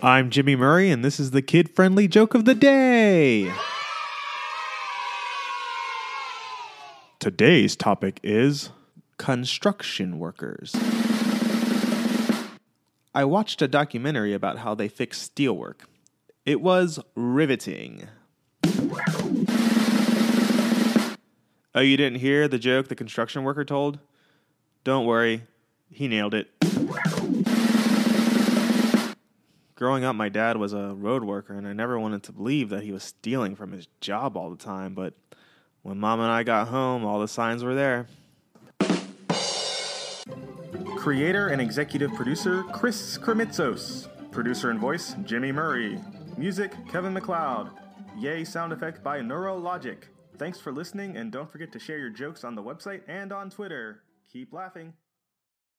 I'm Jimmy Murray, and this is the kid friendly joke of the day. Today's topic is construction workers. I watched a documentary about how they fix steelwork. It was riveting. Oh, you didn't hear the joke the construction worker told? Don't worry, he nailed it. Growing up, my dad was a road worker, and I never wanted to believe that he was stealing from his job all the time. But when mom and I got home, all the signs were there. Creator and executive producer Chris Kremitzos. Producer and voice Jimmy Murray. Music Kevin MacLeod. Yay sound effect by Neurologic. Thanks for listening, and don't forget to share your jokes on the website and on Twitter. Keep laughing.